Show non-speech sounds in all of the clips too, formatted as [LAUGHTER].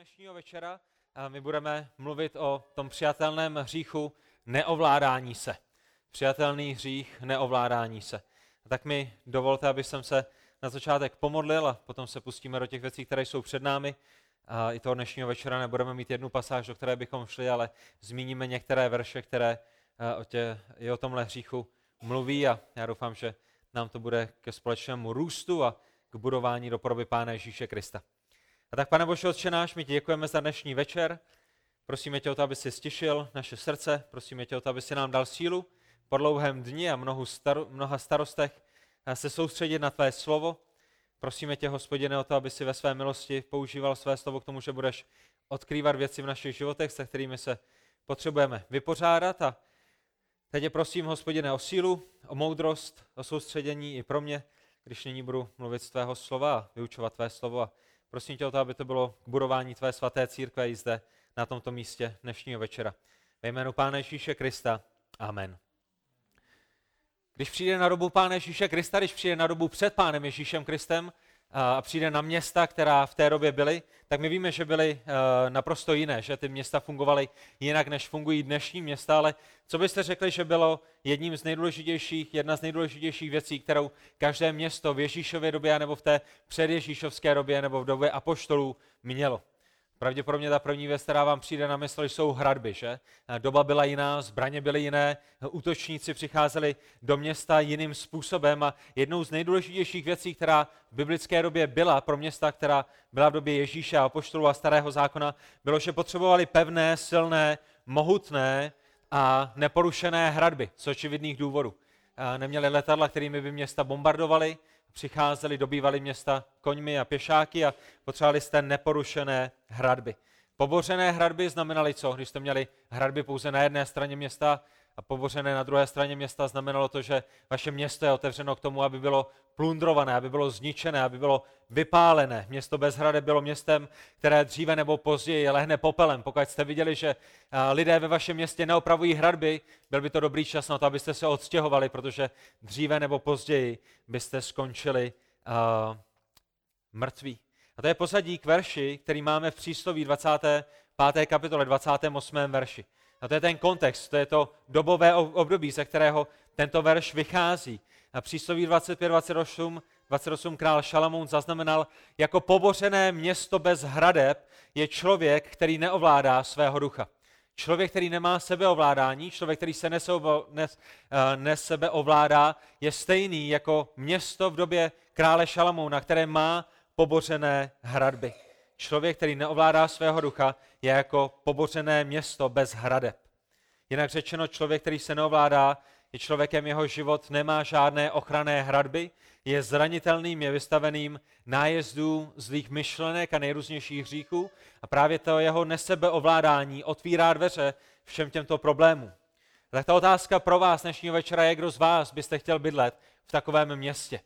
dnešního večera my budeme mluvit o tom přijatelném hříchu neovládání se. Přijatelný hřích neovládání se. A tak mi dovolte, aby jsem se na začátek pomodlil a potom se pustíme do těch věcí, které jsou před námi. A i toho dnešního večera nebudeme mít jednu pasáž, do které bychom šli, ale zmíníme některé verše, které o tě, i o tomhle hříchu mluví a já doufám, že nám to bude ke společnému růstu a k budování do podoby Pána Ježíše Krista. A tak, pane Bože, Otče náš, my ti děkujeme za dnešní večer. Prosíme tě o to, aby si stišil naše srdce. Prosíme tě o to, aby si nám dal sílu po dlouhém dni a mnohu mnoha starostech se soustředit na tvé slovo. Prosíme tě, hospodine, o to, aby si ve své milosti používal své slovo k tomu, že budeš odkrývat věci v našich životech, se kterými se potřebujeme vypořádat. A teď tě prosím, hospodine, o sílu, o moudrost, o soustředění i pro mě, když nyní budu mluvit z tvého slova a vyučovat tvé slovo. A Prosím tě o to, aby to bylo k budování tvé svaté církve i zde na tomto místě dnešního večera. Ve jménu Pána Ježíše Krista. Amen. Když přijde na dobu Pána Ježíše Krista, když přijde na dobu před Pánem Ježíšem Kristem a přijde na města, která v té době byly, tak my víme, že byly eh, naprosto jiné, že ty města fungovaly jinak, než fungují dnešní města, ale co byste řekli, že bylo jedním z nejdůležitějších, jedna z nejdůležitějších věcí, kterou každé město v Ježíšově době, nebo v té předježíšovské době, nebo v době apoštolů mělo? Pravděpodobně ta první věc, která vám přijde na mysl, jsou hradby, že? Doba byla jiná, zbraně byly jiné, útočníci přicházeli do města jiným způsobem a jednou z nejdůležitějších věcí, která v biblické době byla pro města, která byla v době Ježíše a poštolu a starého zákona, bylo, že potřebovali pevné, silné, mohutné a neporušené hradby z očividných důvodů. Neměli letadla, kterými by města bombardovali, přicházeli, dobývali města koňmi a pěšáky a potřebovali jste neporušené hradby. Pobořené hradby znamenaly co? Když jste měli hradby pouze na jedné straně města a pobořené na druhé straně města, znamenalo to, že vaše město je otevřeno k tomu, aby bylo plundrované, aby bylo zničené, aby bylo vypálené. Město bez hrade bylo městem, které dříve nebo později lehne popelem. Pokud jste viděli, že lidé ve vašem městě neopravují hradby, byl by to dobrý čas na to, abyste se odstěhovali, protože dříve nebo později byste skončili uh, mrtví. A to je pozadí k verši, který máme v přísloví 25. kapitole 28. verši. A to je ten kontext, to je to dobové období, ze kterého tento verš vychází. A přísloví 25, 28, 28 král Šalamoun zaznamenal, jako pobořené město bez hradeb je člověk, který neovládá svého ducha. Člověk, který nemá sebeovládání, člověk, který se nesebeovládá, je stejný jako město v době krále Šalamouna, které má pobořené hradby. Člověk, který neovládá svého ducha, je jako pobořené město bez hradeb. Jinak řečeno, člověk, který se neovládá, je člověkem, jeho život nemá žádné ochranné hradby, je zranitelným, je vystaveným nájezdů zlých myšlenek a nejrůznějších hříchů a právě to jeho nesebeovládání otvírá dveře všem těmto problémům. Tak ta otázka pro vás dnešního večera je, kdo z vás byste chtěl bydlet v takovém městě.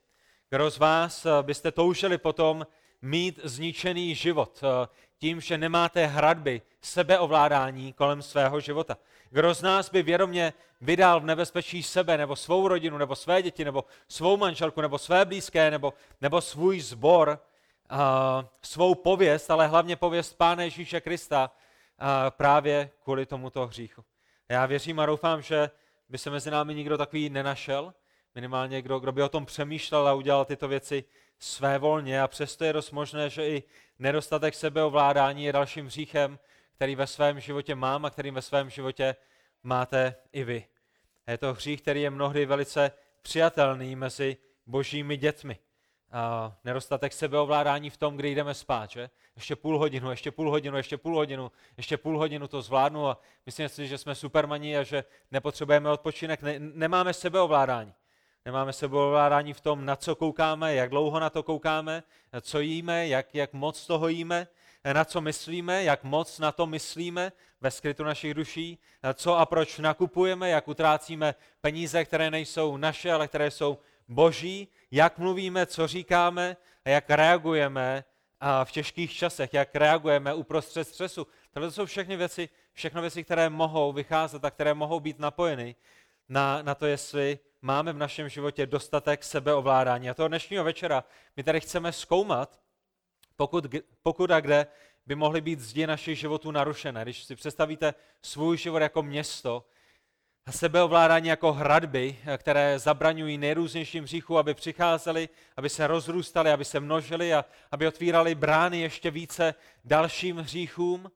Kdo z vás byste toužili potom mít zničený život eh, tím, že nemáte hradby, sebeovládání kolem svého života. Kdo z nás by vědomě vydal v nebezpečí sebe, nebo svou rodinu, nebo své děti, nebo svou manželku, nebo své blízké, nebo, nebo svůj zbor, uh, svou pověst, ale hlavně pověst Pána Ježíše Krista uh, právě kvůli tomuto hříchu. Já věřím a doufám, že by se mezi námi nikdo takový nenašel, minimálně kdo, kdo by o tom přemýšlel a udělal tyto věci své volně a přesto je dost možné, že i nedostatek sebeovládání je dalším hříchem, který ve svém životě mám a který ve svém životě máte i vy. Je to hřích, který je mnohdy velice přijatelný mezi božími dětmi. A nedostatek sebeovládání v tom, kdy jdeme spát, že? Ještě půl hodinu, ještě půl hodinu, ještě půl hodinu, ještě půl hodinu to zvládnu a myslím si, že jsme supermaní a že nepotřebujeme odpočinek, ne, nemáme sebeovládání. Nemáme sebeovládání v tom, na co koukáme, jak dlouho na to koukáme, co jíme, jak, jak moc toho jíme, na co myslíme, jak moc na to myslíme ve skrytu našich duší, co a proč nakupujeme, jak utrácíme peníze, které nejsou naše, ale které jsou boží, jak mluvíme, co říkáme a jak reagujeme v těžkých časech, jak reagujeme uprostřed střesu. Tohle jsou všechny věci, všechno věci, které mohou vycházet a které mohou být napojeny na, na to, jestli máme v našem životě dostatek sebeovládání. A toho dnešního večera my tady chceme zkoumat, pokud, pokud a kde by mohly být zdi našich životů narušené. Když si představíte svůj život jako město, a sebeovládání jako hradby, které zabraňují nejrůznějším hříchům, aby přicházeli, aby se rozrůstali, aby se množili a aby otvírali brány ještě více dalším hříchům,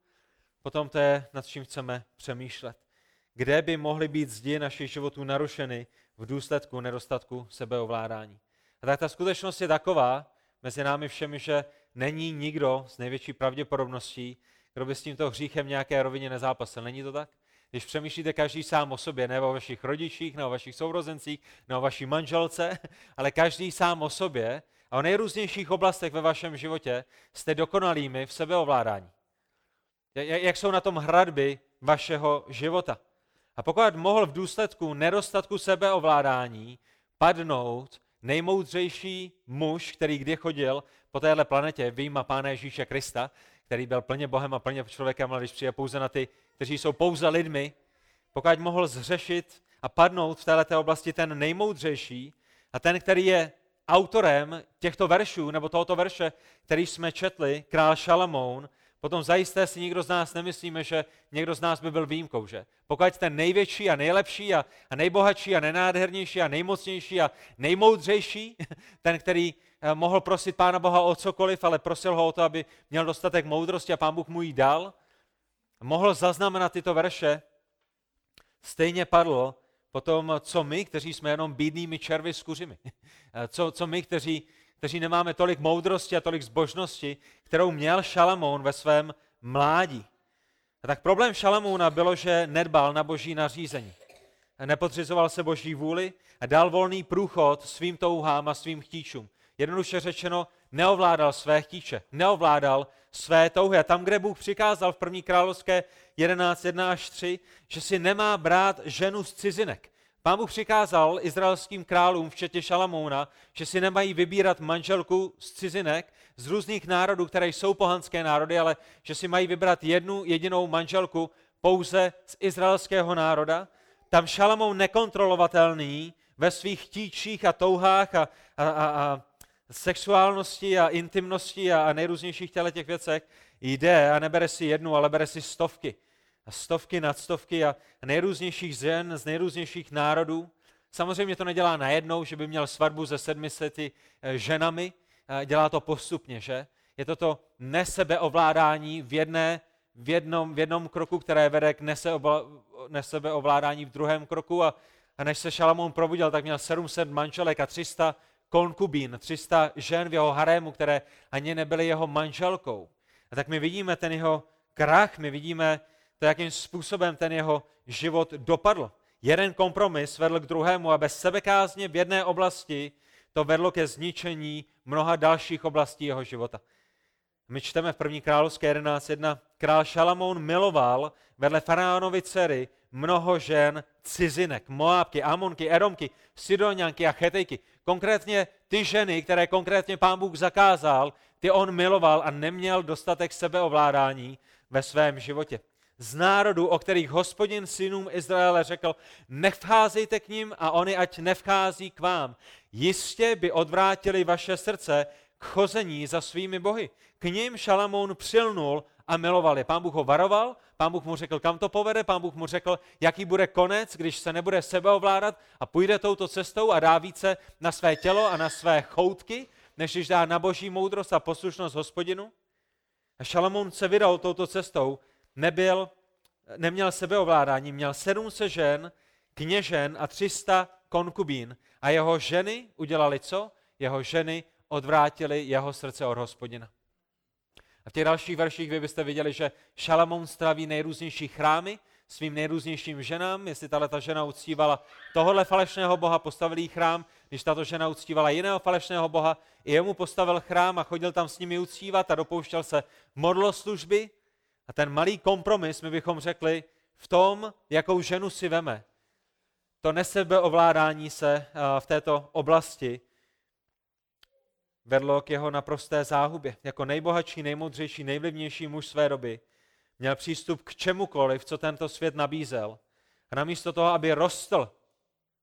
potom to je, nad čím chceme přemýšlet. Kde by mohly být zdi našich životů narušeny v důsledku nedostatku sebeovládání. A tak ta skutečnost je taková mezi námi všemi, že není nikdo s největší pravděpodobností, kdo by s tímto hříchem nějaké rovině nezápasil. Není to tak? Když přemýšlíte každý sám o sobě, ne o vašich rodičích, ne o vašich sourozencích, ne o vaší manželce, [LAUGHS] ale každý sám o sobě a o nejrůznějších oblastech ve vašem životě jste dokonalými v sebeovládání. Jak jsou na tom hradby vašeho života. A pokud mohl v důsledku nedostatku sebeovládání padnout nejmoudřejší muž, který kdy chodil po téhle planetě, výjima Pána Ježíše Krista, který byl plně Bohem a plně člověkem, ale když přijde pouze na ty, kteří jsou pouze lidmi, pokud mohl zřešit a padnout v této oblasti ten nejmoudřejší a ten, který je autorem těchto veršů, nebo tohoto verše, který jsme četli, král Šalamoun, potom zajisté si nikdo z nás nemyslíme, že někdo z nás by byl výjimkou, že? Pokud ten největší a nejlepší a, a nejbohatší a nejnádhernější a nejmocnější a nejmoudřejší, [LAUGHS] ten, který eh, mohl prosit Pána Boha o cokoliv, ale prosil ho o to, aby měl dostatek moudrosti a Pán Bůh mu ji dal, mohl zaznamenat tyto verše, stejně padlo potom, co my, kteří jsme jenom bídnými červy s kuřimi. [LAUGHS] Eh, co, co my, kteří kteří nemáme tolik moudrosti a tolik zbožnosti, kterou měl Šalamoun ve svém mládí. A tak problém Šalamouna bylo, že nedbal na boží nařízení. Nepodřizoval se boží vůli a dal volný průchod svým touhám a svým chtíčům. Jednoduše řečeno, neovládal své chtíče, neovládal své touhy. A tam, kde Bůh přikázal v první královské 11.1 až 3, že si nemá brát ženu z cizinek, Pán Bůh přikázal izraelským králům, včetně Šalamouna, že si nemají vybírat manželku z cizinek, z různých národů, které jsou pohanské národy, ale že si mají vybrat jednu jedinou manželku pouze z izraelského národa. Tam Šalamoun nekontrolovatelný ve svých tíčích a touhách a, a, a, a sexuálnosti a intimnosti a, a nejrůznějších těch věcech jde a nebere si jednu, ale bere si stovky a stovky nad stovky a nejrůznějších žen z nejrůznějších národů. Samozřejmě to nedělá najednou, že by měl svatbu se sedmiseti eh, ženami, dělá to postupně, že? Je to to nesebeovládání v, jedné, v, jednom, v jednom kroku, které vede k nesebeovládání v druhém kroku a, a než se Šalamón probudil, tak měl 700 manželek a 300 konkubín, 300 žen v jeho harému, které ani nebyly jeho manželkou. A tak my vidíme ten jeho krach, my vidíme to, jakým způsobem ten jeho život dopadl. Jeden kompromis vedl k druhému a bez sebekázně v jedné oblasti to vedlo ke zničení mnoha dalších oblastí jeho života. My čteme v první královské 11.1. Král Šalamoun miloval vedle faraonovi dcery mnoho žen cizinek, Moábky, Amonky, Edomky, Sidonianky a Chetejky. Konkrétně ty ženy, které konkrétně pán Bůh zakázal, ty on miloval a neměl dostatek sebeovládání ve svém životě z národů, o kterých hospodin synům Izraele řekl, nevcházejte k ním a oni ať nevchází k vám. Jistě by odvrátili vaše srdce k chození za svými bohy. K ním Šalamoun přilnul a miloval je. Pán Bůh ho varoval, pán Bůh mu řekl, kam to povede, pán Bůh mu řekl, jaký bude konec, když se nebude sebe ovládat a půjde touto cestou a dá více na své tělo a na své choutky, než když dá na boží moudrost a poslušnost hospodinu. A Šalamoun se vydal touto cestou nebyl, neměl sebeovládání, měl 700 žen, kněžen a 300 konkubín. A jeho ženy udělali co? Jeho ženy odvrátili jeho srdce od hospodina. A v těch dalších verších vy byste viděli, že Šalamón straví nejrůznější chrámy svým nejrůznějším ženám. Jestli tahle ta žena uctívala tohohle falešného boha, postavil jí chrám. Když tato žena uctívala jiného falešného boha, i jemu postavil chrám a chodil tam s nimi uctívat a dopouštěl se modloslužby. A ten malý kompromis, my bychom řekli, v tom, jakou ženu si veme, to nesebeovládání se eh, v této oblasti vedlo k jeho naprosté záhubě. Jako nejbohatší, nejmoudřejší, nejvlivnější muž své doby měl přístup k čemukoliv, co tento svět nabízel. A namísto toho, aby rostl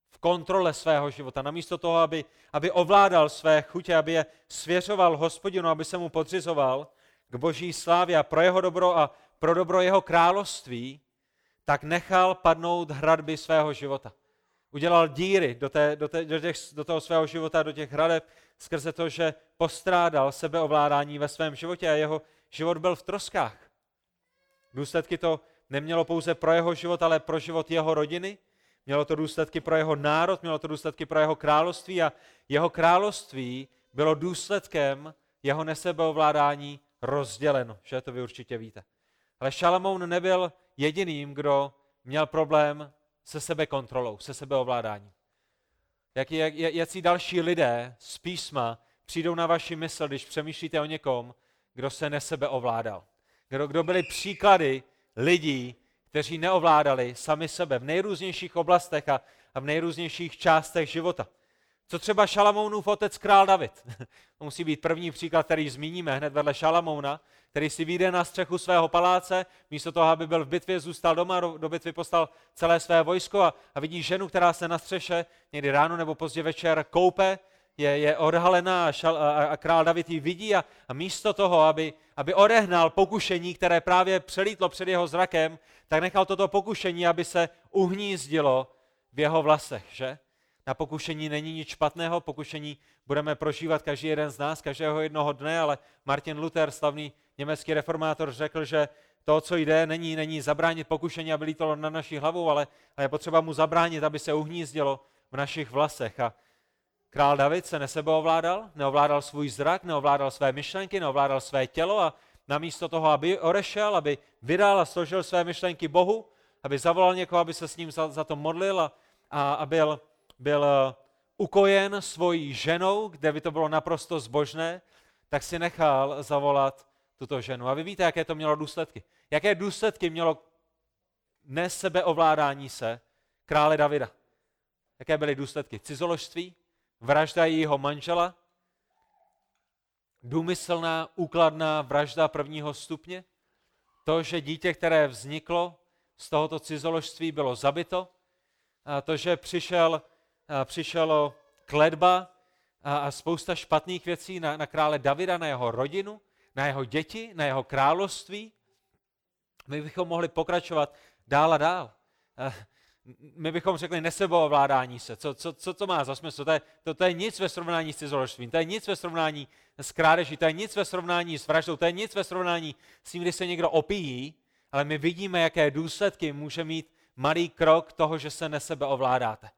v kontrole svého života, namísto toho, aby, aby ovládal své chutě, aby je svěřoval hospodinu, aby se mu podřizoval, k boží slávě a pro jeho dobro a pro dobro jeho království, tak nechal padnout hradby svého života. Udělal díry do, té, do, té, do, těch, do toho svého života, do těch hradeb, skrze to, že postrádal sebeovládání ve svém životě a jeho život byl v troskách. Důsledky to nemělo pouze pro jeho život, ale pro život jeho rodiny. Mělo to důsledky pro jeho národ, mělo to důsledky pro jeho království a jeho království bylo důsledkem jeho nesebeovládání rozděleno, že to vy určitě víte. Ale Šalamoun nebyl jediným, kdo měl problém se sebekontrolou, se sebeovládáním. Jak, jak, jaký další lidé z písma přijdou na vaši mysl, když přemýšlíte o někom, kdo se nesebeovládal. Kdo, kdo byli příklady lidí, kteří neovládali sami sebe v nejrůznějších oblastech a, a v nejrůznějších částech života. Co třeba Šalamounův otec král David? [LAUGHS] To musí být první příklad, který zmíníme hned vedle Šalamouna, který si vyjde na střechu svého paláce, místo toho, aby byl v bitvě, zůstal doma, do, bitvy postal celé své vojsko a, a vidí ženu, která se na střeše někdy ráno nebo pozdě večer koupe, je, je odhalená a, šal, a, a král David ji vidí a, a místo toho, aby, aby odehnal pokušení, které právě přelítlo před jeho zrakem, tak nechal toto pokušení, aby se uhnízdilo v jeho vlasech, že? Na pokušení není nic špatného, pokušení budeme prožívat každý jeden z nás, každého jednoho dne, ale Martin Luther, slavný německý reformátor, řekl, že to, co jde, není, není zabránit pokušení, aby lítalo na naší hlavu, ale, ale je potřeba mu zabránit, aby se uhnízdilo v našich vlasech. A král David se nesebeovládal, neovládal svůj zrak, neovládal své myšlenky, neovládal své tělo a namísto toho, aby orešel, aby vydal a složil své myšlenky Bohu, aby zavolal někoho, aby se s ním za, za to modlil a, a, a byl byl eh, ukojen svojí ženou, kde by to bylo naprosto zbožné, tak si nechal zavolat tuto ženu. A vy víte, jaké to mělo důsledky. Jaké důsledky mělo nesebeovládání se krále Davida. Jaké byly důsledky? Cizoložství, vražda jejího manžela, důmyslná, úkladná vražda prvního stupně, to, že dítě, které vzniklo z tohoto cizoložství, bylo zabito, a to, že přišel přišelo kledba a, a spousta špatných věcí na, na krále Davida, na jeho rodinu, na jeho děti, na jeho království. My bychom mohli pokračovat dál a dál. My bychom řekli neseboovládání se. Co, co, co to má za smysl? To je, to, to je nic ve srovnání s cizoložstvím, to je nic ve srovnání s krádeží, to je nic ve srovnání s vraždou, to je nic ve srovnání s tím, když se někdo opíjí, ale my vidíme, jaké důsledky může mít malý krok toho, že se nesebeovládáte.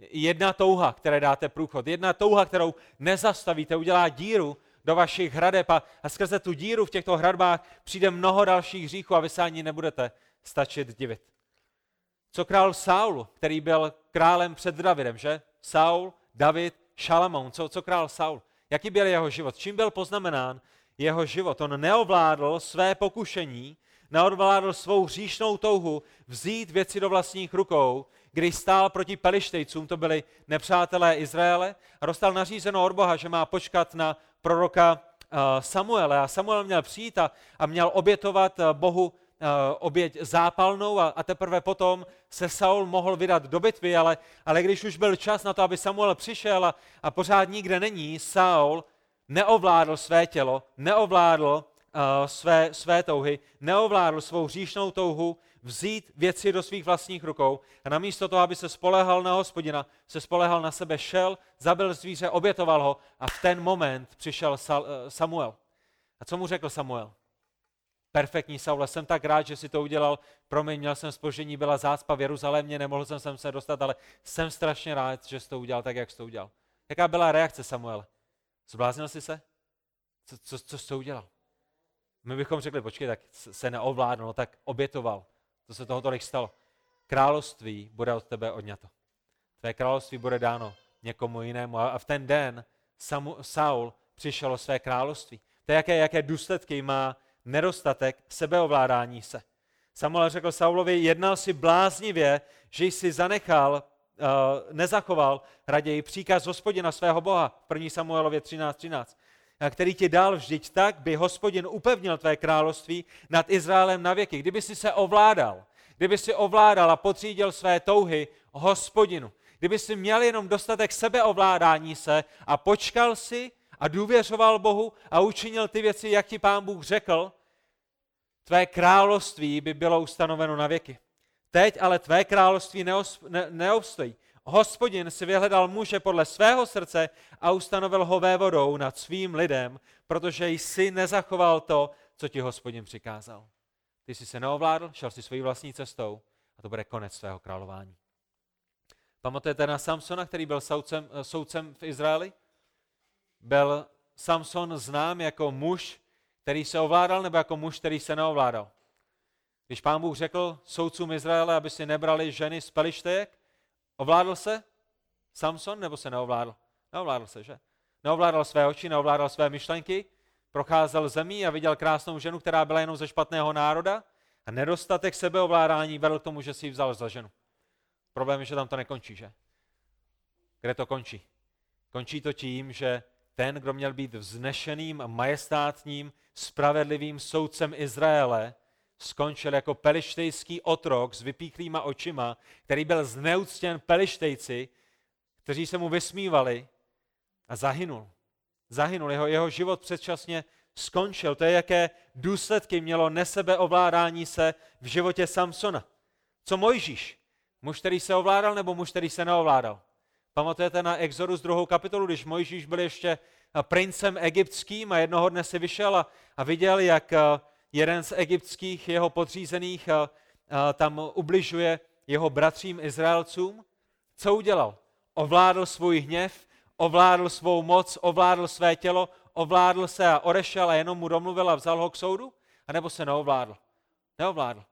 Jedna touha, které dáte průchod, jedna touha, kterou nezastavíte, udělá díru do vašich hradeb a, a skrze tu díru v těchto hradbách přijde mnoho dalších hříchů a vy se ani nebudete stačit divit. Co král Saul, který byl králem před Davidem, že? Saul, David, Šalamoun. Co, co král Saul? Jaký byl jeho život? Čím byl poznamenán jeho život? On neovládl své pokušení, neodvládl svou hříšnou touhu vzít věci do vlastních rukou, když stál proti Pelištejcům, to byli nepřátelé Izraele, a dostal nařízeno od Boha, že má počkat na proroka uh, Samuele. A Samuel měl přijít a, a měl obětovat uh, Bohu uh, oběť zápalnou a, a teprve potom se Saul mohl vydat do bitvy, ale, ale když už byl čas na to, aby Samuel přišel a, a pořád nikde není, Saul neovládl své tělo, neovládl své, své touhy, neovládl svou hříšnou touhu vzít věci do svých vlastních rukou a namísto toho, aby se spolehal na hospodina, se spolehal na sebe, šel, zabil zvíře, obětoval ho a v ten moment přišel eh, Samuel. A co mu řekl Samuel? Perfektní Saule, jsem tak rád, že si to udělal. Promiň, měl jsem spožení, byla zácpa v Jeruzalémě, nemohl jsem sem se dostat, ale jsem strašně rád, že jsi to udělal tak, jak jsi to udělal. Jaká byla reakce Samuel? Zbláznil jsi se? Co, co, co jsi to udělal? My bychom řekli, počkej, tak se neovládl, no tak obětoval. To se toho tolik stalo. Království bude od tebe odňato. Tvé království bude dáno někomu jinému. A v ten den Samu, Saul přišel o své království. To je, jaké, jaké důsledky má nedostatek sebeovládání se. Samuel řekl Saulovi, jednal si bláznivě, že jsi zanechal, uh, nezachoval raději příkaz hospodina svého Boha, 1. Samuelově 13.13. 13 který ti dal vždyť tak, by hospodin upevnil tvé království nad Izraelem na věky. Kdyby si se ovládal, kdyby si ovládal a potřídil své touhy hospodinu, kdyby si měl jenom dostatek sebeovládání se a počkal si a důvěřoval Bohu a učinil ty věci, jak ti pán Bůh řekl, tvé království by bylo ustanoveno na věky. Teď ale tvé království neobstojí. Hospodin si vyhledal muže podle svého srdce a ustanovil ho vévodou nad svým lidem, protože jsi nezachoval to, co ti hospodin přikázal. Ty jsi se neovládl, šel si svojí vlastní cestou a to bude konec svého králování. Pamatujete na Samsona, který byl soudcem, soudcem v Izraeli? Byl Samson znám jako muž, který se ovládal, nebo jako muž, který se neovládal? Když pán Bůh řekl soudcům Izraele, aby si nebrali ženy z pelištejek, ovládl se Samson nebo se neovládl? Neovládl se, že? Neovládal své oči, neovládal své myšlenky, procházel zemí a viděl krásnou ženu, která byla jenom ze špatného národa a nedostatek sebeovládání vedl k tomu, že si ji vzal za ženu. Problém je, že tam to nekončí, že? Kde to končí? Končí to tím, že ten, kdo měl být vznešeným, majestátním, spravedlivým soudcem Izraele, skončil jako pelištejský otrok s vypíklýma očima, který byl zneuctěn pelištejci, kteří se mu vysmívali a zahynul. Zahynul, jeho, jeho život předčasně skončil. To je, jaké důsledky mělo nesebeovládání se v životě Samsona. Co Mojžíš? Muž, který se ovládal, nebo muž, který se neovládal? Pamatujete na Exodus druhou kapitolu, když Mojžíš byl ještě princem egyptským a jednoho dne si vyšel a, a viděl, jak jeden z egyptských jeho podřízených tam ubližuje jeho bratřím Izraelcům. Co udělal? Ovládl svůj hněv, ovládl svou moc, ovládl své tělo, ovládl se a odešel a jenom mu domluvil a vzal ho k soudu? A nebo se neovládl? Neovládl.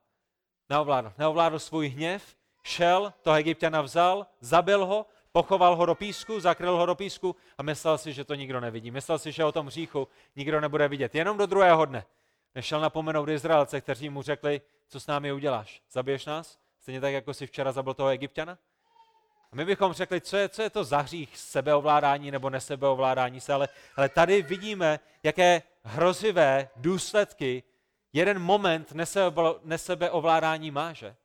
Neovládl. Neovládl svůj hněv, šel, toho egyptiana vzal, zabil ho, pochoval ho do písku, zakryl ho do písku a myslel si, že to nikdo nevidí. Myslel si, že o tom hříchu nikdo nebude vidět. Jenom do druhého dne. Nešel napomenout Izraelce, kteří mu řekli, co s námi uděláš. Zabiješ nás? Stejně tak, jako si včera zabil toho egyptiana? A my bychom řekli, co je, co je to za hřích sebeovládání nebo nesebeovládání se, ale, ale tady vidíme, jaké hrozivé důsledky jeden moment nesebe, nesebeovládání má, že?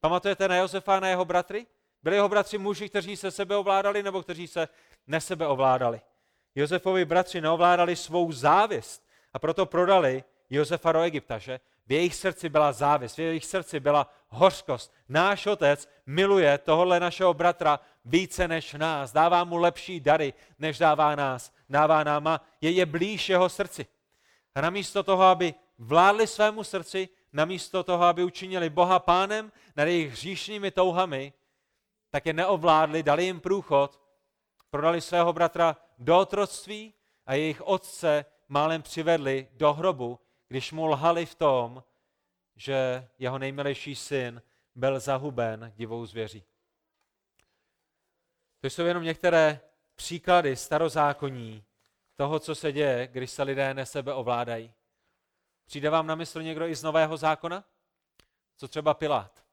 Pamatujete na Josefa a na jeho bratry? Byli jeho bratři muži, kteří se sebeovládali nebo kteří se nesebeovládali? Josefovi bratři neovládali svou závist a proto prodali Josefa do Egypta, že? V jejich srdci byla závist, v jejich srdci byla hořkost. Náš otec miluje tohohle našeho bratra více než nás. Dává mu lepší dary, než dává nás. Dává nám je, je blíž jeho srdci. A namísto toho, aby vládli svému srdci, namísto toho, aby učinili Boha pánem nad jejich hříšnými touhami, tak je neovládli, dali jim průchod, prodali svého bratra do otroctví a jejich otce málem přivedli do hrobu, když mu lhali v tom, že jeho nejmilejší syn byl zahuben divou zvěří. To jsou jenom některé příklady starozákonní toho, co se děje, když se lidé ne sebe ovládají. Přijde vám na mysl někdo i z Nového zákona? Co třeba Pilát?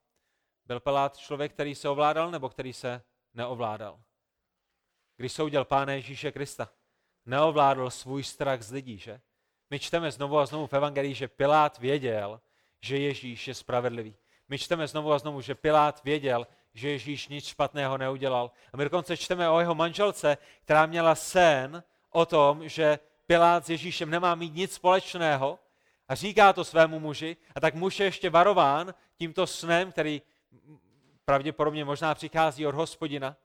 Byl Pilát člověk, který se ovládal nebo který se neovládal? Když soudil Pána Ježíše Krista, neovládl svůj strach z lidí, že? My čteme znovu a znovu v Evangelii, že Pilát věděl, že Ježíš je spravedlivý. My čteme znovu a znovu, že Pilát věděl, že Ježíš nic špatného neudělal. A my dokonce čteme o jeho manželce, která měla sen o tom, že Pilát s Ježíšem nemá mít nic společného a říká to svému muži a tak muž je ještě varován tímto snem, který pravděpodobně možná přichází od hospodina,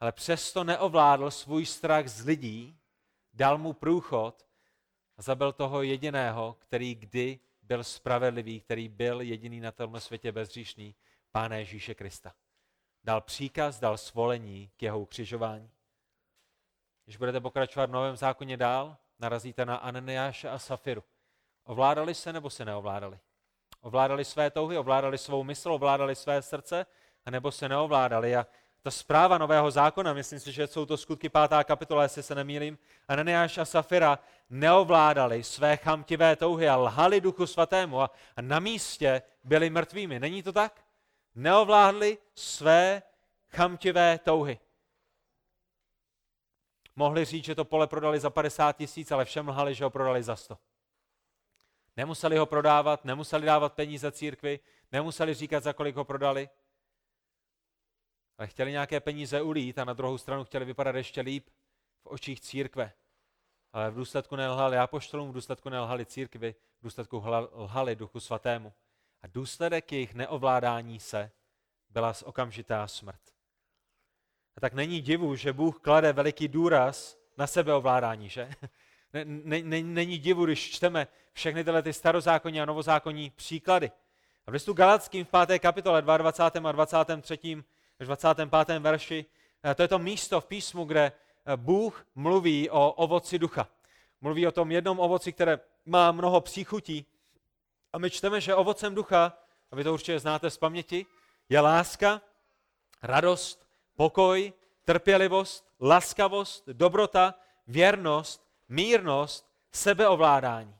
ale přesto neovládl svůj strach z lidí, dal mu průchod a zabil toho jediného, který kdy byl spravedlivý, který byl jediný na tomhle světě bezříšný, Pána Ježíše Krista. Dal příkaz, dal svolení k jeho ukřižování. Když budete pokračovat v Novém zákoně dál, narazíte na Ananiáše a Safiru. Ovládali se nebo se neovládali? Ovládali své touhy, ovládali svou mysl, ovládali své srdce, anebo se neovládali. A ta zpráva Nového zákona, myslím si, že jsou to skutky pátá kapitola, jestli se nemýlím, Ananiáš a Safira neovládali své chamtivé touhy a lhali duchu svatému a, na místě byli mrtvými. Není to tak? Neovládli své chamtivé touhy. Mohli říct, že to pole prodali za 50 tisíc, ale všem lhali, že ho prodali za 100. Nemuseli ho prodávat, nemuseli dávat peníze církvi, nemuseli říkat, za kolik ho prodali, ale chtěli nějaké peníze ulít a na druhou stranu chtěli vypadat ještě líp v očích církve. ale v důsledku nelhali apoštolům, v důsledku nelhali církvi, v důsledku lhali duchu svatému. A důsledek jejich neovládání se byla z okamžitá smrt. A tak není divu, že Bůh klade veliký důraz na sebeovládání, že? [LAUGHS] Není divu, když čteme všechny tyhle ty starozákonní a novozákonní příklady. A v listu Galackým v 5. kapitole 22. a 23. až 25. verši, eh, to je to místo v písmu, kde eh, Bůh mluví o ovoci ducha. Mluví o tom jednom ovoci, které má mnoho příchutí. A my čteme, že ovocem ducha, a vy to určitě znáte z paměti, je láska, radost, pokoj, trpělivost, laskavost, dobrota, věrnost, mírnost, sebeovládání.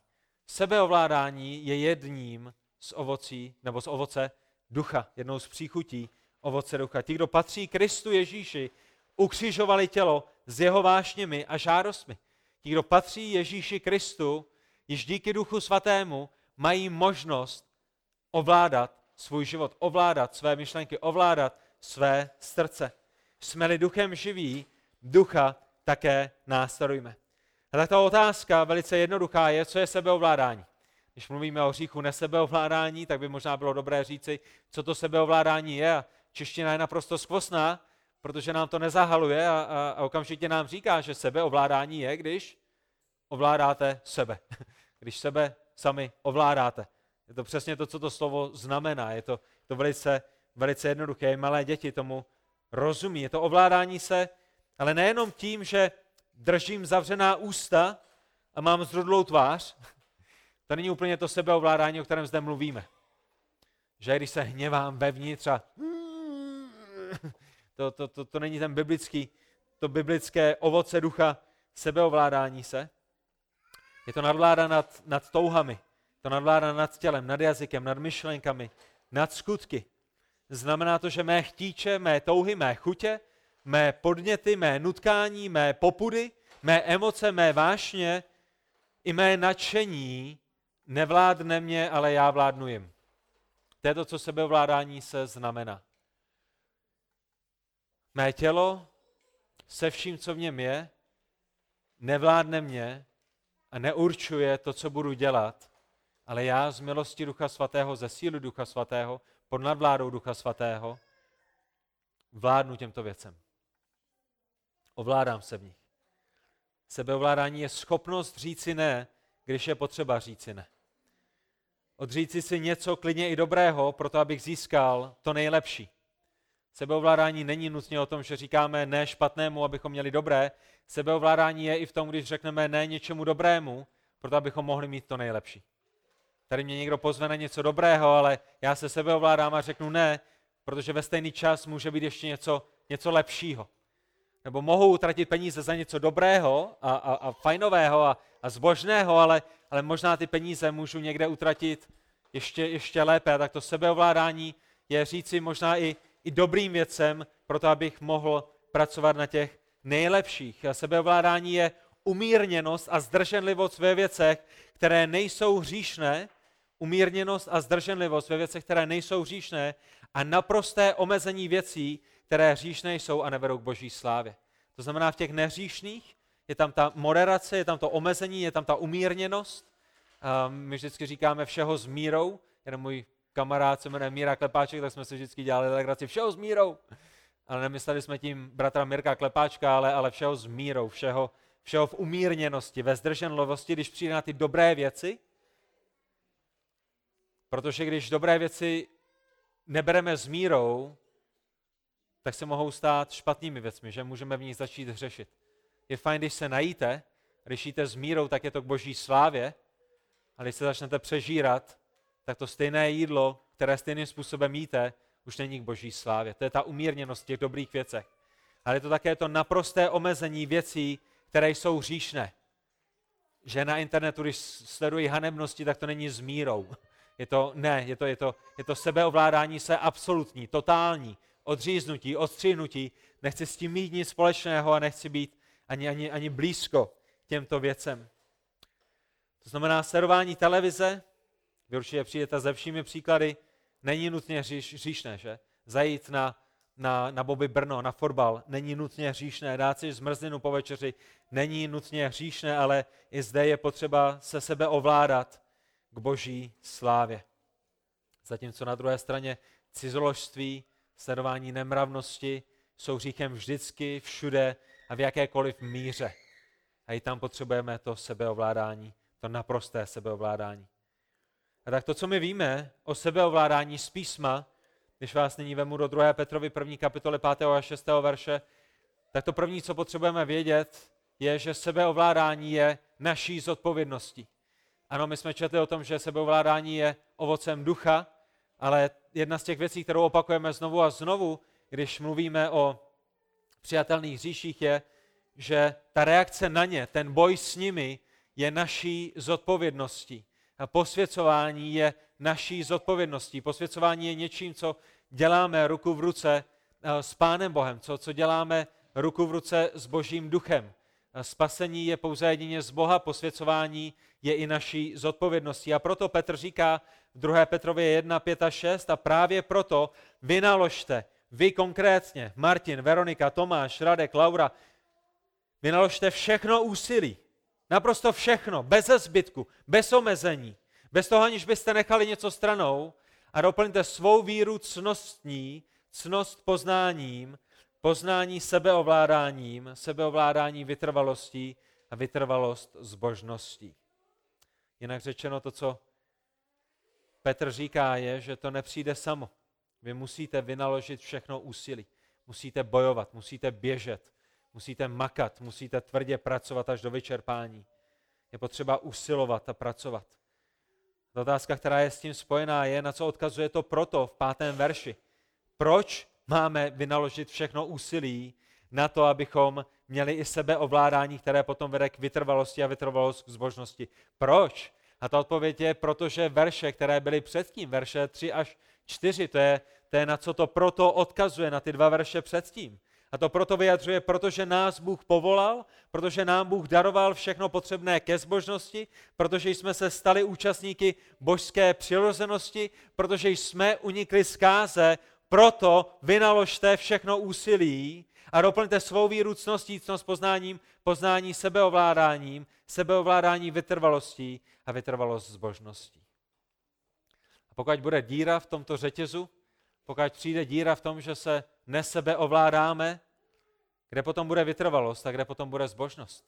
Sebeovládání je jedním z ovocí, nebo z ovoce ducha, jednou z příchutí ovoce ducha. Ti, kdo patří Kristu Ježíši, ukřižovali tělo s jeho vášněmi a žádostmi. Ti, kdo patří Ježíši Kristu, již díky Duchu Svatému mají možnost ovládat svůj život, ovládat své myšlenky, ovládat své srdce. Jsme-li duchem živí, ducha také následujme. A tak ta otázka velice jednoduchá je, co je sebeovládání. Když mluvíme o hříchu nesebeovládání, tak by možná bylo dobré říci, co to sebeovládání je. Čeština je naprosto skvostná, protože nám to nezahaluje a, a, a okamžitě nám říká, že sebeovládání je, když ovládáte sebe. [LAUGHS] Když sebe sami ovládáte. Je to přesně to, co to slovo znamená. Je to, to velice, velice jednoduché. Malé děti tomu rozumí. Je to ovládání se, ale nejenom tím, že držím zavřená ústa a mám zrudlou tvář. [LAUGHS] To není úplně to sebeovládání, o kterém zde mluvíme. Že když se hněvám vevnitř a [LAUGHS] to, to, to, to není ten biblický, to biblické ovoce ducha sebeovládání se. Je to nadvláda nad, nad touhami, to nadvláda nad tělem, nad jazykem, nad myšlenkami, nad skutky. Znamená to, že mé chtíče, mé touhy, mé chutě, mé podněty, mé nutkání, mé popudy, mé emoce, mé vášně i mé nadšení nevládne mě, ale já vládnu jim. To je to, co sebeovládání se znamená. Mé tělo se vším, co v něm je, nevládne mě a neurčuje to, co budu dělat, ale já z milosti Ducha Svatého, ze síly Ducha Svatého, pod nadvládou Ducha Svatého, vládnu těmto věcem. Ovládám se v nich. Sebeovládání je schopnost říci ne, když je potřeba říci ne. Odříci si něco klidně i dobrého, proto abych získal to nejlepší. Sebeovládání není nutně o tom, že říkáme ne špatnému, abychom měli dobré. Sebeovládání je i v tom, když řekneme ne něčemu dobrému, proto abychom mohli mít to nejlepší. Tady mě někdo pozve na něco dobrého, ale já se sebeovládám a řeknu ne, protože ve stejný čas může být ještě něco, něco lepšího. Nebo mohu utratit peníze za něco dobrého a, a, a fajnového a, a zbožného, ale, ale možná ty peníze můžu někde utratit ještě, ještě lépe. A tak to sebeovládání je říci možná i, i dobrým věcem, proto abych mohl pracovat na těch nejlepších. Sebeovládání je umírněnost a zdrženlivost ve věcech, které nejsou hříšné, umírněnost a zdrženlivost ve věcech, které nejsou hříšné a naprosté omezení věcí, které hříšné jsou a nevedou k boží slávě. To znamená, v těch nehříšných je tam ta moderace, je tam to omezení, je tam ta umírněnost. My vždycky říkáme všeho s mírou. Jeden můj kamarád se jmenuje Míra Klepáček, tak jsme si vždycky dělali legraci všeho s mírou. Ale nemysleli jsme tím bratra Mirka Klepáčka, ale, ale všeho s mírou, všeho, všeho v umírněnosti, ve zdrženlivosti, když přijde na ty dobré věci. Protože když dobré věci nebereme s mírou, tak se mohou stát špatnými věcmi, že můžeme v nich začít hřešit. Je fajn, když se najíte, když jíte s mírou, tak je to k boží slávě, a když se začnete přežírat, tak to stejné jídlo, které stejným způsobem jíte, už není k boží slávě. To je ta umírněnost v těch dobrých věcech. Ale je to také to naprosté omezení věcí, které jsou hříšné. Že na internetu, když sledují hanebnosti, tak to není s mírou. Je to, ne, je to, je to, je to sebeovládání se absolutní, totální, odříznutí, odstřihnutí. Nechci s tím mít nic společného a nechci být ani, ani, ani blízko těmto věcem. To znamená sledování televize, vy určitě přijdete ze všemi příklady, není nutně hříš, hříšné, že? Zajít na na, na Bobby Brno, na fotbal, není nutně hříšné. Dát si zmrzlinu po večeři není nutně hříšné, ale i zde je potřeba se sebe ovládat k boží slávě. Zatímco na druhé straně cizoložství, sledování nemravnosti jsou hříchem vždycky, všude a v jakékoliv míře. A i tam potřebujeme to sebeovládání, to naprosté sebeovládání. A tak to, co my víme o sebeovládání z písma, když vás nyní vemu do 2. Petrovi 1. kapitoly 5. a 6. verše, tak to první, co potřebujeme vědět, je, že sebeovládání je naší zodpovědností. Ano, my jsme četli o tom, že sebeovládání je ovocem ducha, ale jedna z těch věcí, kterou opakujeme znovu a znovu, když mluvíme o přijatelných říších, je, že ta reakce na ně, ten boj s nimi, je naší zodpovědností. Posvěcování je naší zodpovědností. Posvěcování je něčím, co děláme ruku v ruce eh, s Pánem Bohem, co, co děláme ruku v ruce s Božím duchem. Spasení je pouze jedině z Boha, posvěcování je i naší zodpovědností. A proto Petr říká v 2. Petrově 1, 5 a 6 a právě proto vynaložte, vy konkrétně, Martin, Veronika, Tomáš, Radek, Laura, vynaložte všechno úsilí, naprosto všechno, bez zbytku, bez omezení, bez toho, aniž byste nechali něco stranou a doplňte svou víru cnostní, cnost poznáním, poznání sebeovládáním, sebeovládání vytrvalostí a vytrvalost zbožností. Jinak řečeno to, co Petr říká, je, že to nepřijde samo. Vy musíte vynaložit všechno úsilí. Musíte bojovat, musíte běžet, musíte makat, musíte tvrdě pracovat až do vyčerpání. Je potřeba usilovat a pracovat. Ta otázka, která je s tím spojená, je, na co odkazuje to proto v pátém verši. Proč máme vynaložit všechno úsilí na to, abychom měli i sebeovládání, které potom vede k vytrvalosti a vytrvalost k zbožnosti. Proč? A ta odpověď je, protože verše, které byly předtím, verše 3 až 4, to je, to je na co to proto odkazuje, na ty dva verše předtím. A to proto vyjadřuje, protože nás Bůh povolal, protože nám Bůh daroval všechno potřebné ke zbožnosti, protože jsme se stali účastníky božské přirozenosti, protože jsme unikli zkáze, proto vynaložte všechno úsilí a doplňte svou víru cností, cnost poznáním, poznání sebeovládáním, sebeovládání vytrvalostí a vytrvalost zbožností. A pokud bude díra v tomto řetězu, pokud přijde díra v tom, že se nesebeovládáme, kde potom bude vytrvalost a kde potom bude zbožnost.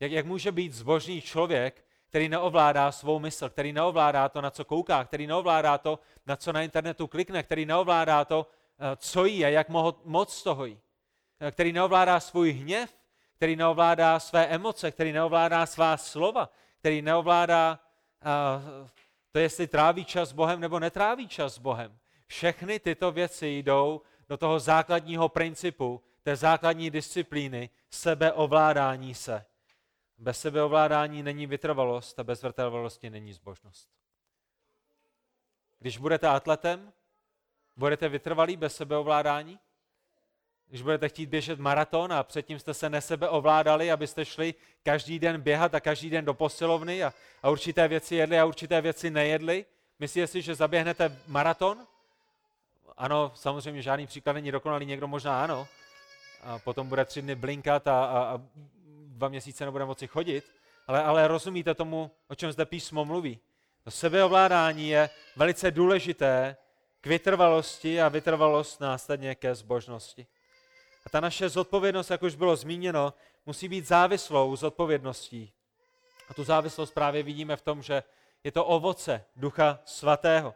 Jak, jak může být zbožný člověk, který neovládá svou mysl, který neovládá to, na co kouká, který neovládá to, na co na internetu klikne, který neovládá to, eh, co jí je, jak moc toho jí, eh, který neovládá svůj hněv, který neovládá své emoce, který neovládá svá slova, který neovládá uh, to, jestli tráví čas s Bohem nebo netráví čas s Bohem. Všechny tyto věci jdou do toho základního principu, té základní disciplíny sebeovládání se. Bez sebeovládání není vytrvalost a bez vytrvalosti není zbožnost. Když budete atletem, budete vytrvalí bez sebeovládání? Když budete chtít běžet maraton a předtím jste se nesebeovládali, abyste šli každý den běhat a každý den do posilovny a, a určité věci jedli a určité věci nejedli, myslíte si, že zaběhnete maraton? Ano, samozřejmě žádný příklad není dokonalý, někdo možná ano. A potom bude tři dny blinkat a, a, a dva měsíce nebude moci chodit, ale, ale rozumíte tomu, o čem zde písmo mluví. To sebeovládání je velice důležité k vytrvalosti a vytrvalost následně ke zbožnosti. A ta naše zodpovědnost, jak už bylo zmíněno, musí být závislou zodpovědností. A tu závislost právě vidíme v tom, že je to ovoce Ducha Svatého.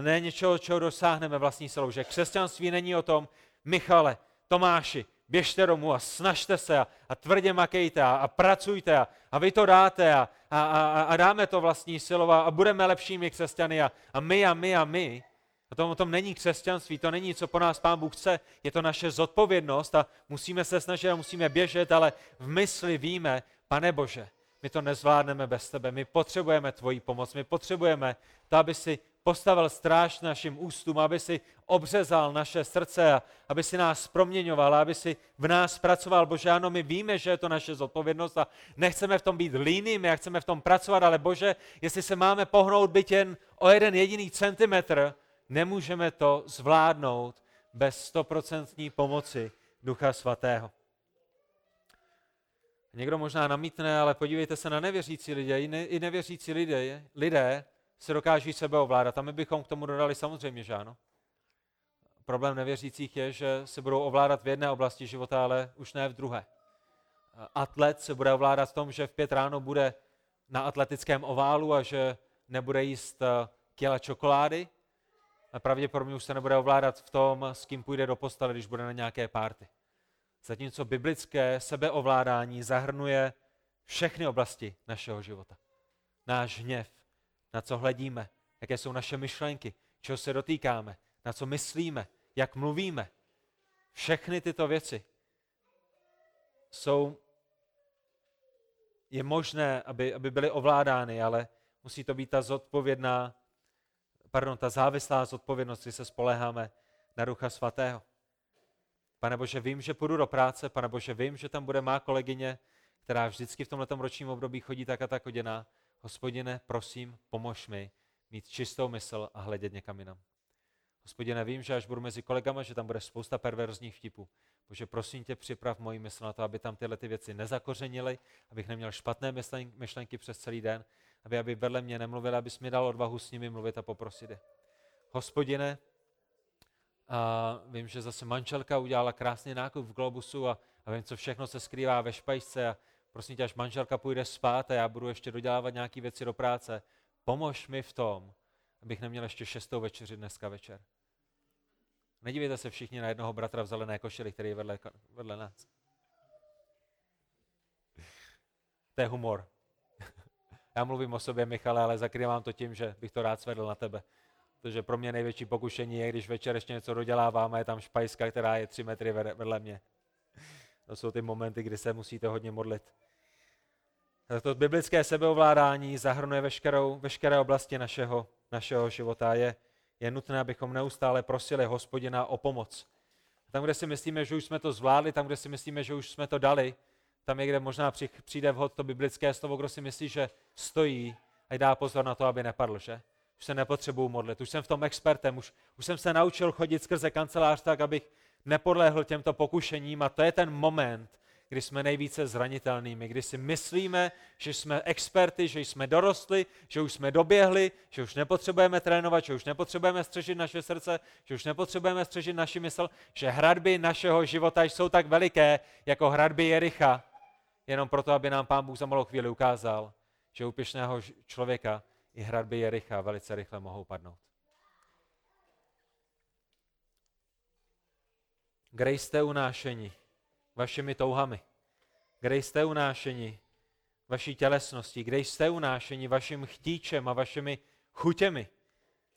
Ne něčeho, čeho dosáhneme vlastní silou. Že křesťanství není o tom, Michale, Tomáši, běžte domů a snažte se a, a tvrdě makejte a, a pracujte a, a vy to dáte a, a, a, a dáme to vlastní silou a, a budeme lepšími křesťany a, a my a my a my. A to o tom není křesťanství, to není, co po nás Pán Bůh chce, je to naše zodpovědnost a musíme se snažit a musíme běžet, ale v mysli víme, Pane Bože, my to nezvládneme bez tebe, my potřebujeme tvoji pomoc, my potřebujeme to, aby si postavil stráž našim ústům, aby si obřezal naše srdce a aby si nás proměňoval, aby si v nás pracoval. Bože, ano, my víme, že je to naše zodpovědnost a nechceme v tom být línými a chceme v tom pracovat, ale Bože, jestli se máme pohnout byt jen o jeden jediný centimetr, nemůžeme to zvládnout bez stoprocentní pomoci Ducha Svatého. Někdo možná namítne, ale podívejte se na nevěřící lidé. I, ne, i nevěřící lidé, lidé se dokáží sebe ovládat. A my bychom k tomu dodali samozřejmě, že ano. Problém nevěřících je, že se budou ovládat v jedné oblasti života, ale už ne v druhé. Atlet se bude ovládat v tom, že v pět ráno bude na atletickém oválu a že nebude jíst eh, kila čokolády. A pravděpodobně už se nebude ovládat v tom, s kým půjde do postele, když bude na nějaké párty. Zatímco biblické sebeovládání zahrnuje všechny oblasti našeho života. Náš hněv, na co hledíme, jaké jsou naše myšlenky, čeho se dotýkáme, na co myslíme, jak mluvíme. Všechny tyto věci jsou, je možné, aby, aby byly ovládány, ale musí to být ta zodpovědná, pardon, ta závislá zodpovědnost, kdy se spoleháme na Ducha Svatého. Pane Bože, vím, že půjdu do práce, pane Bože, vím, že tam bude má kolegyně, která vždycky v tomto ročním období chodí tak a tak oděná. Hospodine, prosím, pomož mi mít čistou mysl a hledět někam jinam. Hospodine, vím, že až budu mezi kolegama, že tam bude spousta perverzních vtipů. Bože, prosím tě, připrav moji mysl na to, aby tam tyhle ty věci nezakořenily, abych neměl špatné myšlenky přes celý den, aby, aby vedle mě nemluvili, abys mi dal odvahu s nimi mluvit a poprosit je. Hospodine, a vím, že zase manželka udělala krásný nákup v Globusu a, a vím, co všechno se skrývá ve špajce a prosím tě, až manželka půjde spát a já budu ještě dodělávat nějaké věci do práce, pomož mi v tom, abych neměl ještě šestou večeři dneska večer. Nedívejte se všichni na jednoho bratra v zelené košili, který je vedle, vedle nás. To je humor. [LAUGHS] Já mluvím o sobě, Michale, ale zakrývám to tím, že bych to rád svedl na tebe. Protože pro mě největší pokušení je, když večer ještě něco dodělávám a je tam špajska, která je tři metry vedle mě. To jsou ty momenty, kdy se musíte hodně modlit. To biblické sebeovládání zahrnuje veškerou, veškeré oblasti našeho, našeho života. Je, je nutné, abychom neustále prosili hospodina o pomoc. Tam, kde si myslíme, že už jsme to zvládli, tam, kde si myslíme, že už jsme to dali, tam je, kde možná přijde vhod to biblické slovo, kdo si myslí, že stojí a dá pozor na to, aby nepadl, že? Už se nepotřebuju modlit, už jsem v tom expertem, už, už jsem se naučil chodit skrze kancelář tak, abych nepodlehl těmto pokušením a to je ten moment, kdy jsme nejvíce zranitelnými, kdy si myslíme, že jsme experty, že jsme dorostli, že už jsme doběhli, že už nepotřebujeme trénovat, že už nepotřebujeme střežit naše srdce, že už nepotřebujeme střežit naši mysl, že hradby našeho života jsou tak veliké, jako hradby Jericha, jenom proto, aby nám Pán Bůh za malou chvíli ukázal, že úpěšného člověka i hradby Jericha velice rychle mohou padnout. Kde jste unášeni vašimi touhami? Kde jste unášeni vaší tělesností? Kde jste unášeni vaším chtíčem a vašimi chutěmi?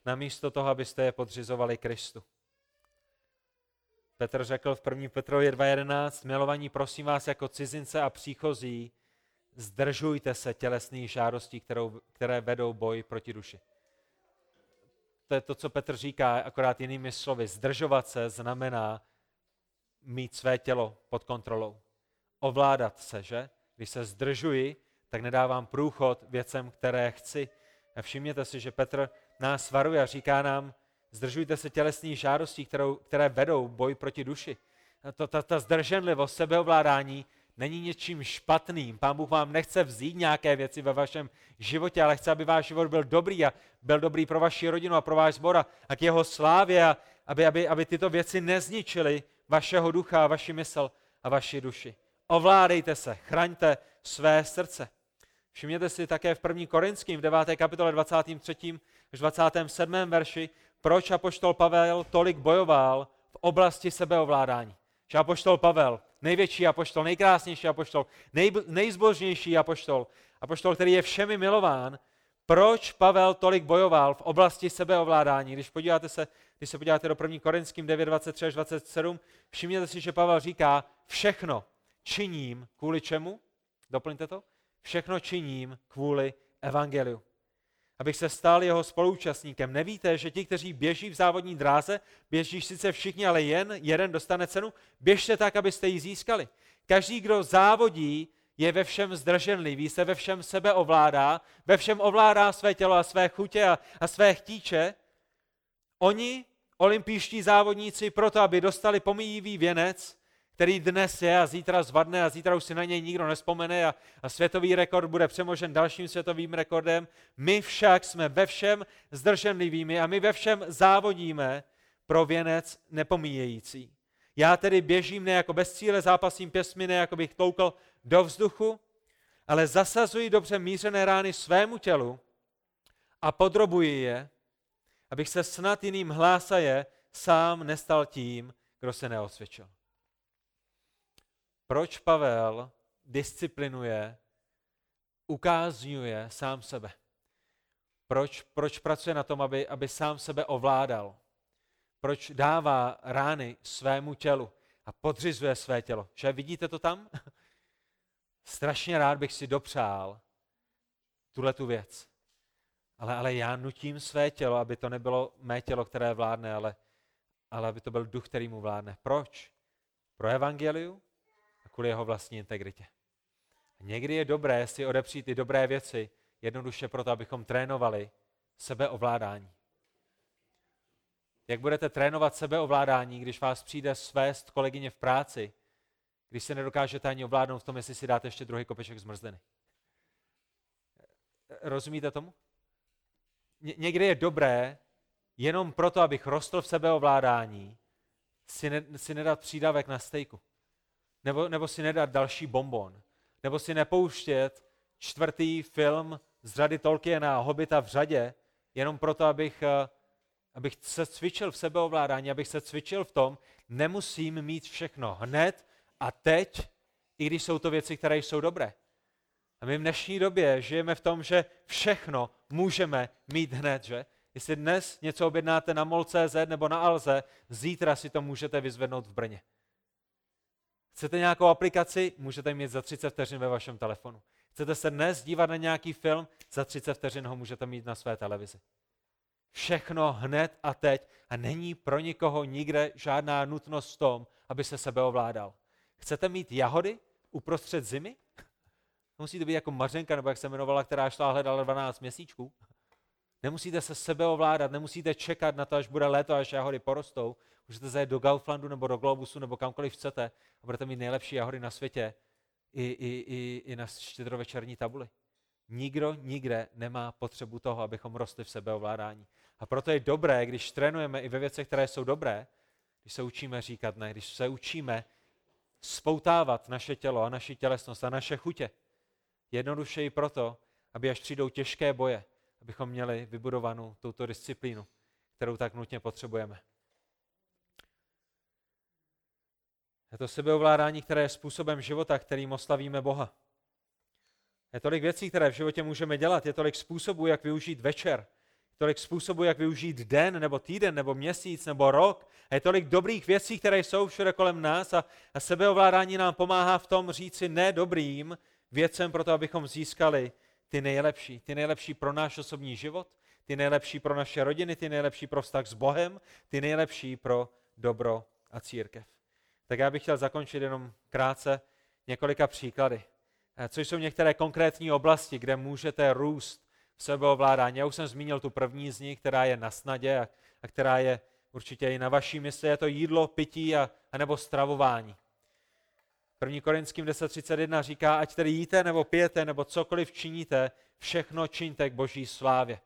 Namísto toho, abyste je podřizovali Kristu. Petr řekl v 1. Petrově 2.11, milovaní, prosím vás jako cizince a příchozí, zdržujte se tělesných žádostí, kterou, které vedou boj proti duši. To je to, co Petr říká, akorát jinými slovy. Zdržovat se znamená mít své tělo pod kontrolou. Ovládat se, že? Když se zdržuji, tak nedávám průchod věcem, které chci. A všimněte si, že Petr nás varuje a říká nám, zdržujte se tělesných žádostí, kterou, které vedou boj proti duši. To, ta, ta zdrženlivost, sebeovládání není něčím špatným. Pán Bůh vám nechce vzít nějaké věci ve vašem životě, ale chce, aby váš život byl dobrý a byl dobrý pro vaši rodinu a pro váš zbor a k jeho slávě, a aby, aby, aby tyto věci nezničily vašeho ducha, vaši mysl a vaši duši. Ovládejte se, chraňte své srdce. Všimněte si také v 1. Korinským v 9. kapitole 23. až 27. verši, proč apoštol Pavel tolik bojoval v oblasti sebeovládání. Že apoštol Pavel, největší apoštol, nejkrásnější apoštol, nej, nejzbožnější apoštol, apoštol, který je všemi milován, proč Pavel tolik bojoval v oblasti sebeovládání. Když, podíváte se, když se podíváte do 1. Korinským 9, 23 až 27, všimněte si, že Pavel říká, všechno činím kvůli čemu? Doplňte to. Všechno činím kvůli evangeliu. Abych se stal jeho spoluúčastníkem. Nevíte, že ti, kteří běží v závodní dráze, běží sice všichni, ale jen jeden dostane cenu? Běžte tak, abyste ji získali. Každý, kdo závodí, je ve všem zdrženlivý, se ve všem sebe ovládá, ve všem ovládá své tělo a své chutě a, a své chtíče, oni olympijští závodníci proto, aby dostali pomíjivý věnec, který dnes je a zítra zvadne a zítra už si na něj nikdo nespomene a, a světový rekord bude přemožen dalším světovým rekordem. My však jsme ve všem zdrženlivými a my ve všem závodíme pro věnec nepomíjející. Já tedy běžím ne jako bez cíle, zápasím pěsmi, ne jako bych toukl do vzduchu, ale zasazuji dobře mířené rány svému tělu a podrobuji je, abych se snad jiným hlásaje sám nestal tím, kdo se neosvědčil. Proč Pavel disciplinuje, ukázňuje sám sebe? Proč, proč pracuje na tom, aby, aby sám sebe ovládal? Proč dává rány svému tělu a podřizuje své tělo? Že vidíte to tam? [LAUGHS] Strašně rád bych si dopřál tuhle tu věc. Ale, ale já nutím své tělo, aby to nebylo mé tělo, které vládne, ale, ale aby to byl duch, který mu vládne. Proč? Pro evangeliu a kvůli jeho vlastní integritě. Někdy je dobré si odepřít ty dobré věci, jednoduše proto, abychom trénovali sebeovládání. Jak budete trénovat sebeovládání, když vás přijde svést kolegyně v práci, když se nedokážete ani ovládnout v tom, jestli si dáte ještě druhý kopeček zmrzliny. Rozumíte tomu? Ně- někdy je dobré, jenom proto, abych rostl v sebeovládání, si, ne- si nedat přídavek na stejku. Nebo, nebo si nedat další bonbon. Nebo si nepouštět čtvrtý film z řady Tolkiena Hobita v řadě, jenom proto, abych, eh, abych se cvičil v sebeovládání, abych se cvičil v tom, nemusím mít všechno hned a teď, i když jsou to věci, které jsou dobré. A my v dnešní době žijeme v tom, že všechno můžeme mít hned, že? Jestli dnes něco objednáte na MOL.cz nebo na Alze, zítra si to můžete vyzvednout v Brně. Chcete nějakou aplikaci? Můžete mít za 30 vteřin ve vašem telefonu. Chcete se dnes dívat na nějaký film? Za 30 vteřin ho můžete mít na své televizi. Všechno hned a teď a není pro nikoho nikde žádná nutnost v tom, aby se sebe ovládal. Chcete mít jahody uprostřed zimy? Musí to být jako Mařenka, nebo jak se jmenovala, která šla a hledala 12 měsíčků. Nemusíte se sebe ovládat, nemusíte čekat na to, až bude léto, až jahody porostou. Můžete zajet do Gauflandu nebo do Globusu nebo kamkoliv chcete a budete mít nejlepší jahody na světě i, i, i, i na štědrovečerní tabuli. Nikdo nikde nemá potřebu toho, abychom rostli v sebeovládání. A proto je dobré, když trénujeme i ve věcech, které jsou dobré, když se učíme říkat ne, když se učíme spoutávat naše tělo a naši tělesnost a naše chutě. Jednoduše i proto, aby až přijdou těžké boje, abychom měli vybudovanou touto disciplínu, kterou tak nutně potřebujeme. Je to sebeovládání, které je způsobem života, kterým oslavíme Boha. Je tolik věcí, které v životě můžeme dělat, je tolik způsobů, jak využít večer, tolik způsobů, jak využít den, nebo týden, nebo měsíc, nebo rok. A je tolik dobrých věcí, které jsou všude kolem nás a, a sebeovládání nám pomáhá v tom říci ne dobrým věcem pro to, abychom získali ty nejlepší. Ty nejlepší pro náš osobní život, ty nejlepší pro naše rodiny, ty nejlepší pro vztah s Bohem, ty nejlepší pro dobro a církev. Tak já bych chtěl zakončit jenom krátce několika příklady, eh, což jsou některé konkrétní oblasti, kde můžete růst v sebeovládání. Já už jsem zmínil tu první z nich, která je na snadě a, a která je určitě i na vaší mysli, je to jídlo, pití a, a nebo stravování. 1. Korinským 10.31 říká, ať tedy jíte nebo pijete nebo cokoliv činíte, všechno čiňte k boží slávě.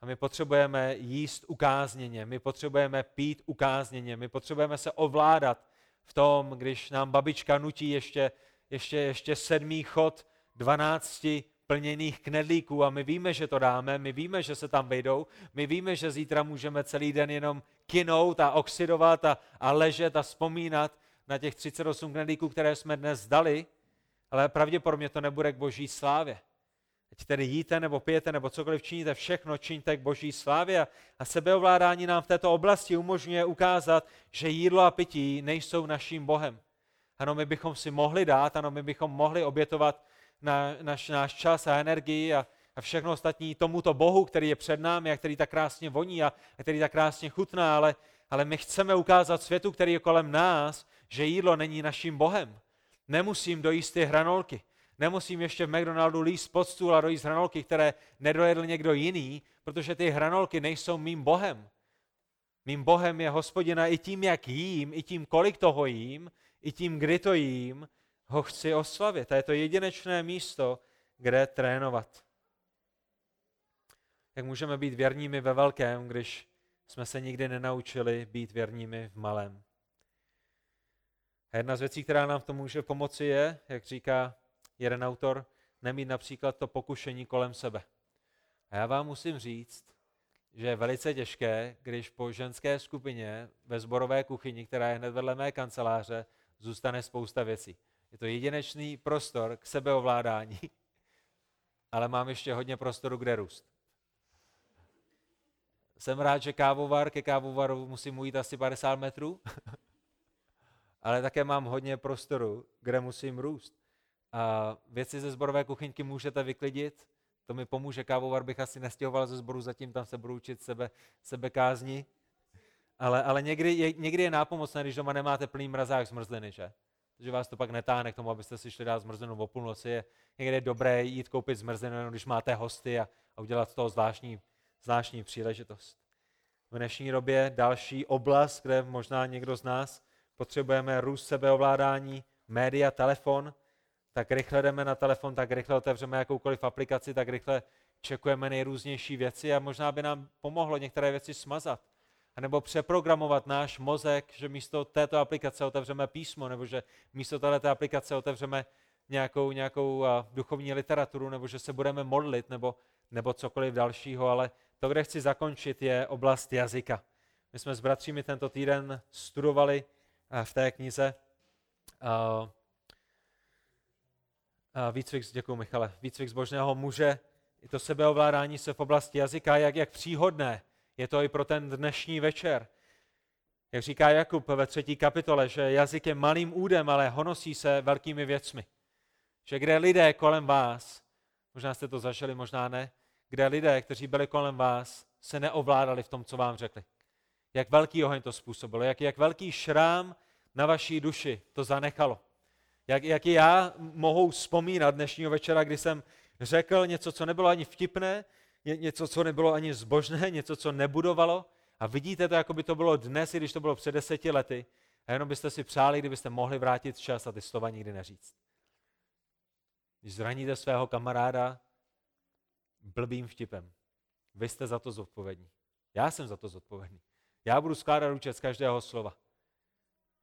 A my potřebujeme jíst ukázněně, my potřebujeme pít ukázněně, my potřebujeme se ovládat v tom, když nám babička nutí ještě, ještě, ještě sedmý chod 12 plněných knedlíků a my víme, že to dáme, my víme, že se tam vejdou, my víme, že zítra můžeme celý den jenom kinout a oxidovat a, a ležet a vzpomínat na těch 38 knedlíků, které jsme dnes dali, ale pravděpodobně to nebude k boží slávě. Ať tedy jíte nebo pijete nebo cokoliv činíte, všechno činíte k boží slávě a, sebeovládání nám v této oblasti umožňuje ukázat, že jídlo a pití nejsou naším Bohem. Ano, my bychom si mohli dát, ano, my bychom mohli obětovat na, naš, náš čas a energii a, a všechno ostatní tomuto Bohu, který je před námi a který tak krásně voní a, a který tak krásně chutná, ale, ale my chceme ukázat světu, který je kolem nás, že jídlo není naším Bohem. Nemusím dojíst ty hranolky. Nemusím ještě v McDonaldu líst pod stůl a dojíst hranolky, které nedojedl někdo jiný, protože ty hranolky nejsou mým Bohem. Mým Bohem je hospodina i tím, jak jím, i tím, kolik toho jím, i tím, kdy to jím, ho chci oslavit. A je to jedinečné místo, kde trénovat. Jak můžeme být věrními ve velkém, když jsme se nikdy nenaučili být věrními v malém. A jedna z věcí, která nám v tom může pomoci, je, jak říká jeden autor, nemít například to pokušení kolem sebe. A já vám musím říct, že je velice těžké, když po ženské skupině ve zborové kuchyni, která je hned vedle mé kanceláře, zůstane spousta věcí. Je to jedinečný prostor k sebeovládání, [LAUGHS] ale mám ještě hodně prostoru, kde růst. Jsem rád, že kávovar, ke kávovaru musím ujít asi 50 metrů, [LAUGHS] ale také mám hodně prostoru, kde musím růst. A věci ze zborové kuchyňky můžete vyklidit, to mi pomůže, kávovar bych asi nestěhoval ze sboru, zatím tam se budu učit sebe, sebekázni. Ale, ale někdy, je, někdy je nápomocné, když doma nemáte plný mrazák zmrzliny, že? že vás to pak netáhne k tomu, abyste si šli dát zmrzlinu o půlnoci. Je někdy je dobré jít koupit zmrzlinu, když máte hosty a, a udělat z toho zvláštní, zvláštní příležitost. V dnešní době další oblast, kde možná někdo z nás potřebujeme růst sebeovládání, média, telefon, tak rychle jdeme na telefon, tak rychle otevřeme jakoukoliv aplikaci, tak rychle čekujeme nejrůznější věci a možná by nám pomohlo některé věci smazat. A nebo přeprogramovat náš mozek, že místo této aplikace otevřeme písmo, nebo že místo této aplikace otevřeme nějakou, nějakou duchovní literaturu, nebo že se budeme modlit, nebo, nebo cokoliv dalšího, ale to, kde chci zakončit, je oblast jazyka. My jsme s bratřími tento týden studovali v té knize výcvik, děkuji Michale, výcvik zbožného muže, to sebeovládání se v oblasti jazyka, jak, jak příhodné je to i pro ten dnešní večer. Jak říká Jakub ve třetí kapitole, že jazyk je malým údem, ale honosí se velkými věcmi. Že kde lidé kolem vás, možná jste to zažili, možná ne, kde lidé, kteří byli kolem vás, se neovládali v tom, co vám řekli. Jak velký oheň to způsobilo, jak, jak velký šrám na vaší duši to zanechalo. Jak, jak já mohu vzpomínat dnešního večera, kdy jsem řekl něco, co nebylo ani vtipné, něco, co nebylo ani zbožné, [LAUGHS] něco, co nebudovalo. A vidíte to, jako by to bylo dnes, i když to bylo před deseti lety. A jenom byste si přáli, kdybyste mohli vrátit čas a ty slova nikdy neříct. Když zraníte svého kamaráda blbým vtipem, vy jste za to zodpovědní. Já jsem za to zodpovědný. Já budu skládat účet z každého slova.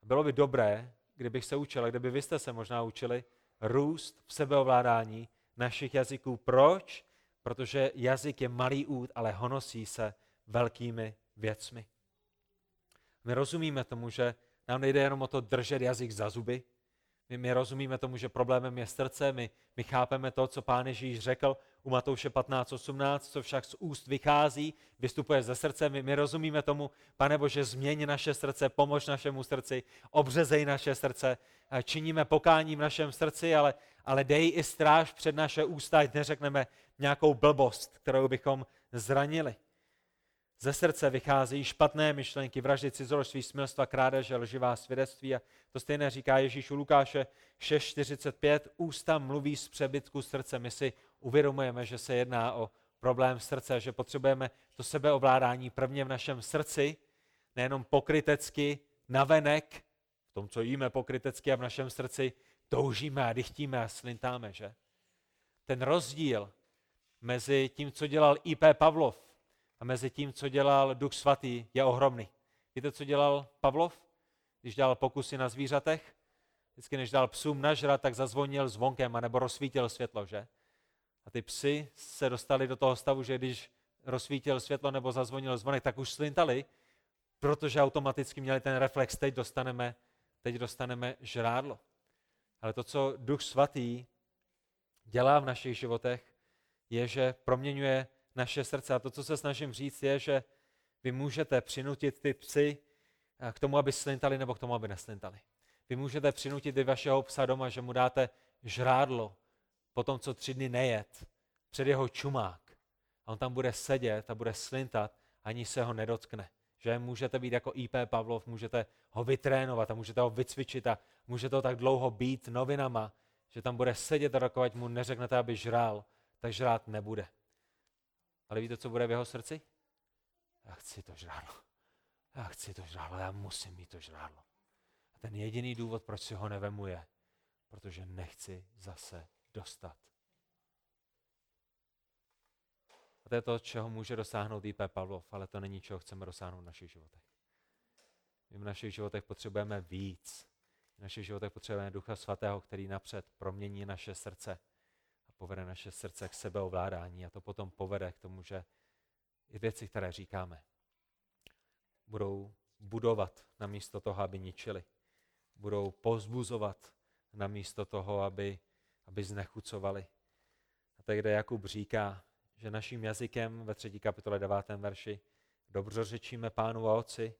Bylo by dobré, kdybych se učil, a kdyby vy jste se možná učili, růst v sebeovládání našich jazyků. Proč? Protože jazyk je malý út, ale honosí se velkými věcmi. My rozumíme tomu, že nám nejde jenom o to držet jazyk za zuby, my, my rozumíme tomu, že problémem je srdce, my, my chápeme to, co pán Ježíš řekl u Matouše 15.18, co však z úst vychází, vystupuje ze srdce. My, my rozumíme tomu, pane Bože, změň naše srdce, pomož našemu srdci, obřezej naše srdce, činíme pokání v našem srdci, ale, ale dej i stráž před naše ústa, ať neřekneme nějakou blbost, kterou bychom zranili. Ze srdce vycházejí špatné myšlenky, vraždy, cizoložství, smilstva, krádeže, lživá svědectví. A to stejné říká Ježíš u Lukáše 6.45. Ústa mluví z přebytku srdce. My si uvědomujeme, že se jedná o problém srdce, že potřebujeme to sebeovládání prvně v našem srdci, nejenom pokrytecky, navenek, v tom, co jíme pokrytecky a v našem srdci toužíme a dychtíme a slintáme, že? Ten rozdíl mezi tím, co dělal I.P. Pavlov a mezi tím, co dělal Duch Svatý, je ohromný. Víte, co dělal Pavlov, když dělal pokusy na zvířatech? Vždycky, než dal psům nažrat, tak zazvonil zvonkem, anebo rozsvítil světlo, že? A ty psy se dostali do toho stavu, že když rozsvítil světlo nebo zazvonil zvonek, tak už slintali, protože automaticky měli ten reflex, teď dostaneme, teď dostaneme žrádlo. Ale to, co Duch Svatý dělá v našich životech, je, že proměňuje naše srdce. A to, co se snažím říct, je, že vy můžete přinutit ty psy eh, k tomu, aby slintali nebo k tomu, aby neslintali. Vy můžete přinutit i vašeho psa doma, že mu dáte žrádlo po tom, co tři dny nejet, před jeho čumák. A on tam bude sedět a bude slintat, ani se ho nedotkne. Že můžete být jako IP Pavlov, můžete ho vytrénovat a můžete ho vycvičit a můžete ho tak dlouho být novinama, že tam bude sedět a dokud mu neřeknete, aby žrál, tak žrát nebude. Ale víte, co bude v jeho srdci? Já chci to žrádlo. já chci to žrádlo, já musím mít to žrádlo. A ten jediný důvod, proč si ho nevemu, je, protože nechci zase dostat. A to je to, čeho může dosáhnout I.P. Pavlov, ale to není, čeho chceme dosáhnout v našich životech. My v našich životech potřebujeme víc. V našich životech potřebujeme Ducha Svatého, který napřed promění naše srdce a povede naše srdce k sebeovládání a to potom povede k tomu, že i věci, které říkáme, budou budovat na místo toho, aby ničili. Budou pozbuzovat na místo toho, aby, aby znechucovali. A tak, kde Jakub říká, že naším jazykem ve třetí kapitole 9. verši dobře řečíme pánu a otci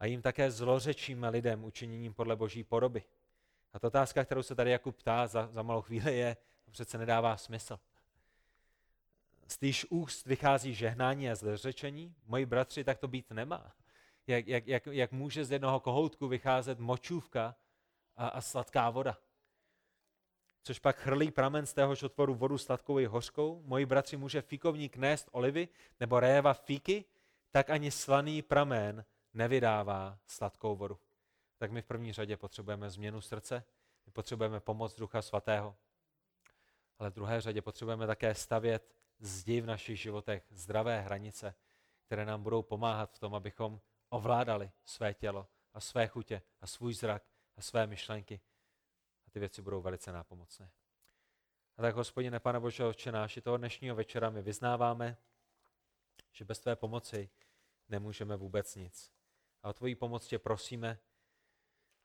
a jim také zlořečíme lidem učiněním podle boží podoby. A ta otázka, kterou se tady Jakub ptá za, za malou chvíli, je, přece nedává smysl. Z týž úst vychází žehnání a zlořečení? Moji bratři, tak to být nemá. Jak, jak, jak, jak může z jednoho kohoutku vycházet močůvka a, a sladká voda? Což pak chrlí pramen z téhož otvoru vodu sladkou i hořkou. Moji bratři, může fíkovník nést olivy nebo réva fíky, tak ani slaný pramen nevydává sladkou vodu. Tak my v první řadě potřebujeme změnu srdce, my potřebujeme pomoc Ducha Svatého, ale v druhé řadě potřebujeme také stavět zdi v našich životech, zdravé hranice, které nám budou pomáhat v tom, abychom ovládali své tělo a své chutě a svůj zrak a své myšlenky ty věci budou velice nápomocné. A tak, hospodine, Pane Bože, Otče náš, i toho dnešního večera my vyznáváme, že bez tvé pomoci nemůžeme vůbec nic. A o tvoji pomoc tě prosíme,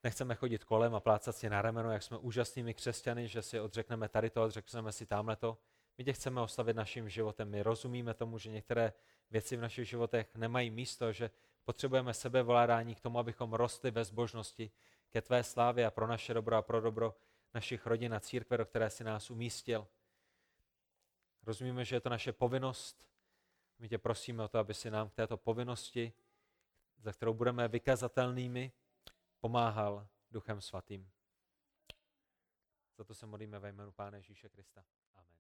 nechceme chodit kolem a plácat si na rameno, jak jsme úžasnými křesťany, že si odřekneme tady to, odřekneme si tamhle to. My tě chceme ostavit naším životem. My rozumíme tomu, že některé věci v našich životech nemají místo, že potřebujeme sebevládání k tomu, abychom rostli ve zbožnosti, ke tvé slávě a pro naše dobro a pro dobro našich rodin a církve, do které si nás umístil. Rozumíme, že je to naše povinnost. My tě prosíme o to, aby si nám k této povinnosti, za kterou budeme vykazatelnými, pomáhal Duchem Svatým. Za to se modlíme ve jménu Pána Ježíše Krista.